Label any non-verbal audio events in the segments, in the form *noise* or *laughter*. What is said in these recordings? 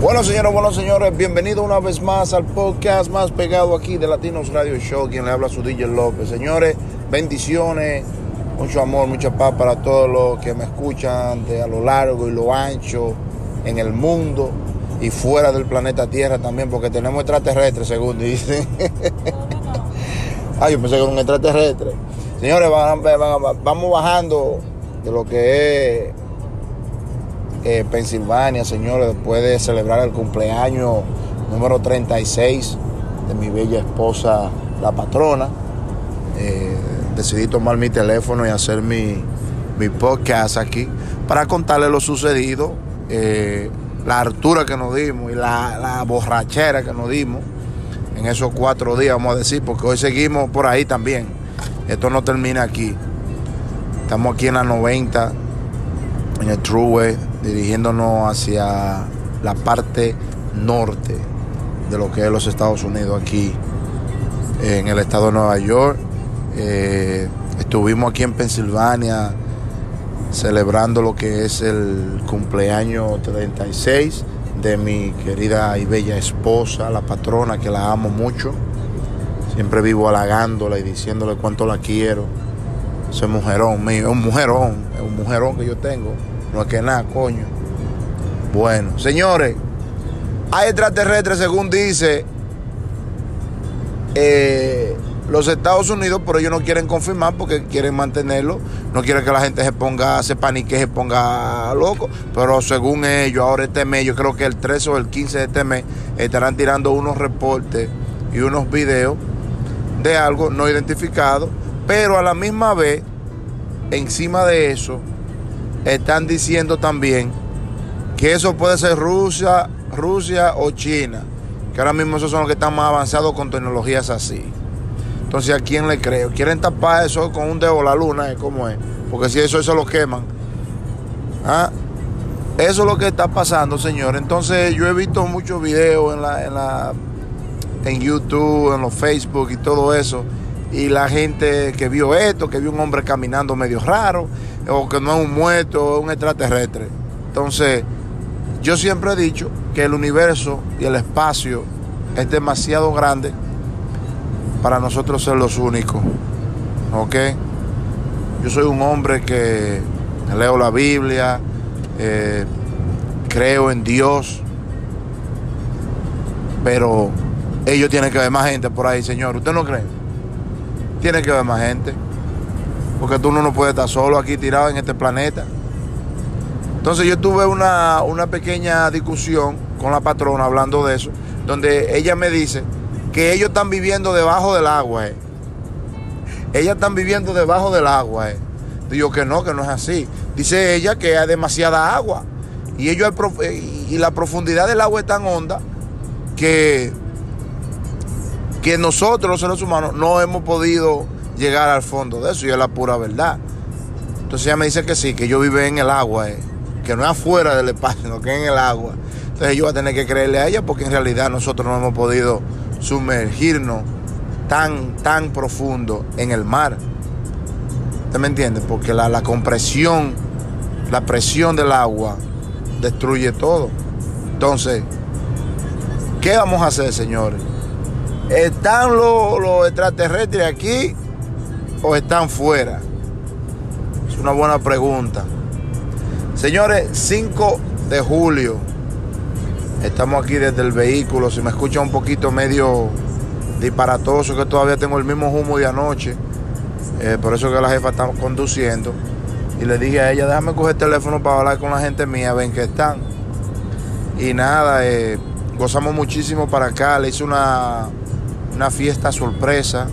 Bueno, señores, bueno, señores, bienvenido una vez más al podcast más pegado aquí de Latinos Radio Show. Quien le habla su DJ López. Señores, bendiciones, mucho amor, mucha paz para todos los que me escuchan de a lo largo y lo ancho en el mundo y fuera del planeta Tierra también, porque tenemos extraterrestres, según dicen. *laughs* Ay, yo pensé que era un extraterrestre. Señores, vamos bajando de lo que es eh, Pensilvania, señores, después de celebrar el cumpleaños número 36 de mi bella esposa, la patrona. Eh, decidí tomar mi teléfono y hacer mi, podcast aquí para contarle lo sucedido, eh, la altura que nos dimos y la, la, borrachera que nos dimos en esos cuatro días, vamos a decir, porque hoy seguimos por ahí también. Esto no termina aquí. Estamos aquí en la 90, en el True Way, dirigiéndonos hacia la parte norte de lo que es los Estados Unidos, aquí en el estado de Nueva York. Eh, estuvimos aquí en Pensilvania celebrando lo que es el cumpleaños 36 de mi querida y bella esposa, la patrona, que la amo mucho. Siempre vivo halagándola y diciéndole cuánto la quiero. Ese mujerón mío, es un mujerón, es un mujerón que yo tengo. No es que nada, coño. Bueno, señores, hay extraterrestres, según dice eh, los Estados Unidos, pero ellos no quieren confirmar porque quieren mantenerlo. No quieren que la gente se ponga, se panique, se ponga loco. Pero según ellos, ahora este mes, yo creo que el 13 o el 15 de este mes, estarán tirando unos reportes y unos videos de algo no identificado. Pero a la misma vez, encima de eso, están diciendo también que eso puede ser Rusia, Rusia o China, que ahora mismo esos son los que están más avanzados con tecnologías así. Entonces, ¿a quién le creo? Quieren tapar eso con un dedo la luna, ¿eh? ¿cómo es? Porque si eso, eso lo queman. ¿Ah? Eso es lo que está pasando, señor. Entonces, yo he visto muchos videos en, en, la, en YouTube, en los Facebook y todo eso. Y la gente que vio esto, que vio un hombre caminando medio raro, o que no es un muerto, es un extraterrestre. Entonces, yo siempre he dicho que el universo y el espacio es demasiado grande para nosotros ser los únicos. ¿Ok? Yo soy un hombre que leo la Biblia, eh, creo en Dios, pero ellos tienen que ver más gente por ahí, Señor. ¿Usted no cree? Tiene que ver más gente. Porque tú no puedes estar solo aquí tirado en este planeta. Entonces yo tuve una, pequeña discusión con la patrona hablando de eso, donde ella me dice que ellos están viviendo debajo del agua. Eh. Ellas están viviendo debajo del agua. Eh. Digo que no, que no es así. Dice ella que hay demasiada agua. Y, ellos, y la profundidad del agua es tan honda que, que nosotros los seres humanos no hemos podido llegar al fondo de eso y es la pura verdad. Entonces ella me dice que sí, que yo vivo en el agua, eh, que no es afuera del espacio, *laughs* sino que en el agua. Entonces yo voy a tener que creerle a ella porque en realidad nosotros no hemos podido sumergirnos tan, tan profundo en el mar. ¿Usted me entiende? Porque la, la compresión, la presión del agua destruye todo. Entonces, ¿qué vamos a hacer, señores? ¿Están los, los extraterrestres aquí o están fuera? Es una buena pregunta. Señores, 5 de julio. Estamos aquí desde el vehículo. Si me escucha un poquito medio disparatoso, que todavía tengo el mismo humo de anoche. Eh, por eso que la jefa está conduciendo. Y le dije a ella, déjame coger el teléfono para hablar con la gente mía, ven que están. Y nada, eh, gozamos muchísimo para acá. Le hice una, una fiesta sorpresa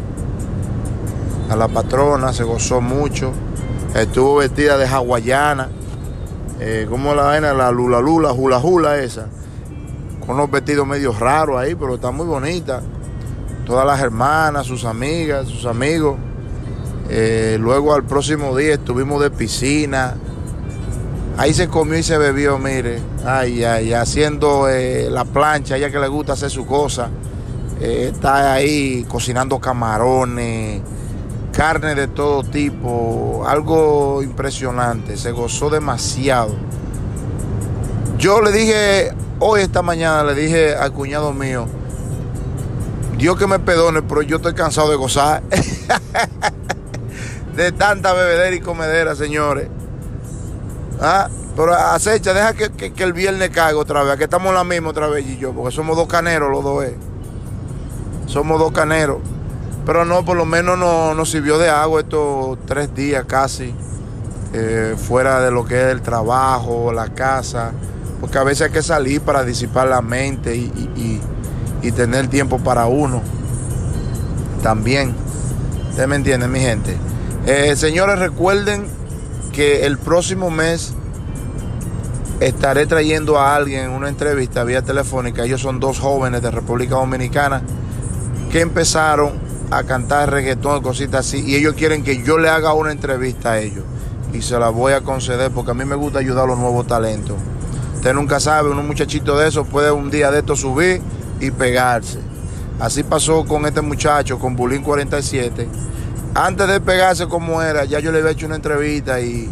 a la patrona, se gozó mucho. Estuvo vestida de hawaiana, eh, como la vaina, la lula lula, hula hula esa, con unos vestidos medio raros ahí, pero está muy bonita. Todas las hermanas, sus amigas, sus amigos. Eh, luego al próximo día estuvimos de piscina. Ahí se comió y se bebió, mire. Ay, ay, haciendo eh, la plancha, ella que le gusta hacer su cosa. Está ahí cocinando camarones, carne de todo tipo, algo impresionante, se gozó demasiado. Yo le dije Hoy, esta mañana, le dije al cuñado mío, Dios que me perdone, pero yo estoy cansado de gozar. *laughs* de tanta bebedera y comedera, señores. ¿Ah? Pero acecha, deja que, que, el viernes caiga otra vez. Aquí estamos la misma otra vez y yo, porque somos dos caneros los dos. Eh. Somos dos caneros. Pero no, por lo menos nos sirvió de agua estos tres días casi. Eh, fuera de lo que es el trabajo, la casa. Porque a veces hay que salir para disipar la mente y, y tener tiempo para uno. También. ¿Ustedes me entienden, mi gente? Eh, señores, recuerden que el próximo mes estaré trayendo a alguien en una entrevista vía telefónica. Ellos son dos jóvenes de República Dominicana que empezaron a cantar reggaetón, cositas así, y ellos quieren que yo le haga una entrevista a ellos. Y se la voy a conceder porque a mí me gusta ayudar a los nuevos talentos. Usted nunca sabe, un muchachito de esos puede un día de esto subir y pegarse. Así pasó con este muchacho, con Bulín 47. Antes de pegarse como era, ya yo le había hecho una entrevista y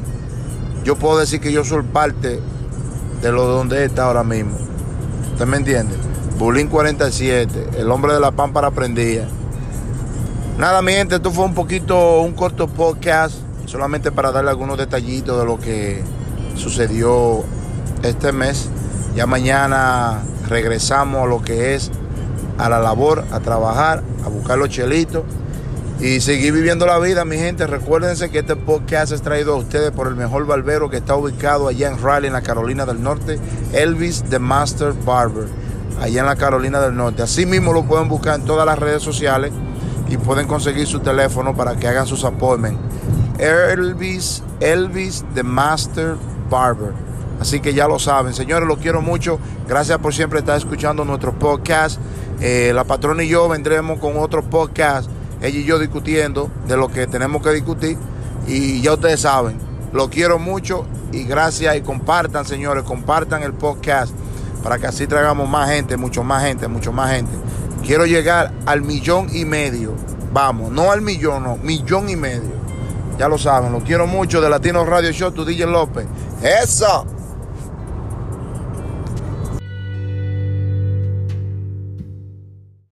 yo puedo decir que yo soy parte de lo donde está ahora mismo. ¿Usted me entiende? Bulín 47, el hombre de la pámpara prendía. Nada, mi gente, esto fue un poquito, un corto podcast, solamente para darle algunos detallitos de lo que sucedió este mes. Ya mañana regresamos a lo que es a la labor, a trabajar, a buscar los chelitos y seguir viviendo la vida, mi gente. Recuérdense que este podcast es traído a ustedes por el mejor barbero que está ubicado allá en Raleigh, en la Carolina del Norte, Elvis The Master Barber, allá en la Carolina del Norte. Así mismo lo pueden buscar en todas las redes sociales y pueden conseguir su teléfono para que hagan sus appointments. Elvis, Elvis The Master Barber. Así que ya lo saben. Señores, los quiero mucho. Gracias por siempre estar escuchando nuestro podcast. Eh, la patrona y yo vendremos con otro podcast, ella y yo discutiendo de lo que tenemos que discutir. Y ya ustedes saben, lo quiero mucho y gracias y compartan, señores, compartan el podcast para que así traigamos más gente, mucho más gente, mucho más gente. Quiero llegar al millón y medio. Vamos, no al millón, no, millón y medio. Ya lo saben, lo quiero mucho de Latino Radio Show, tu DJ López. Eso.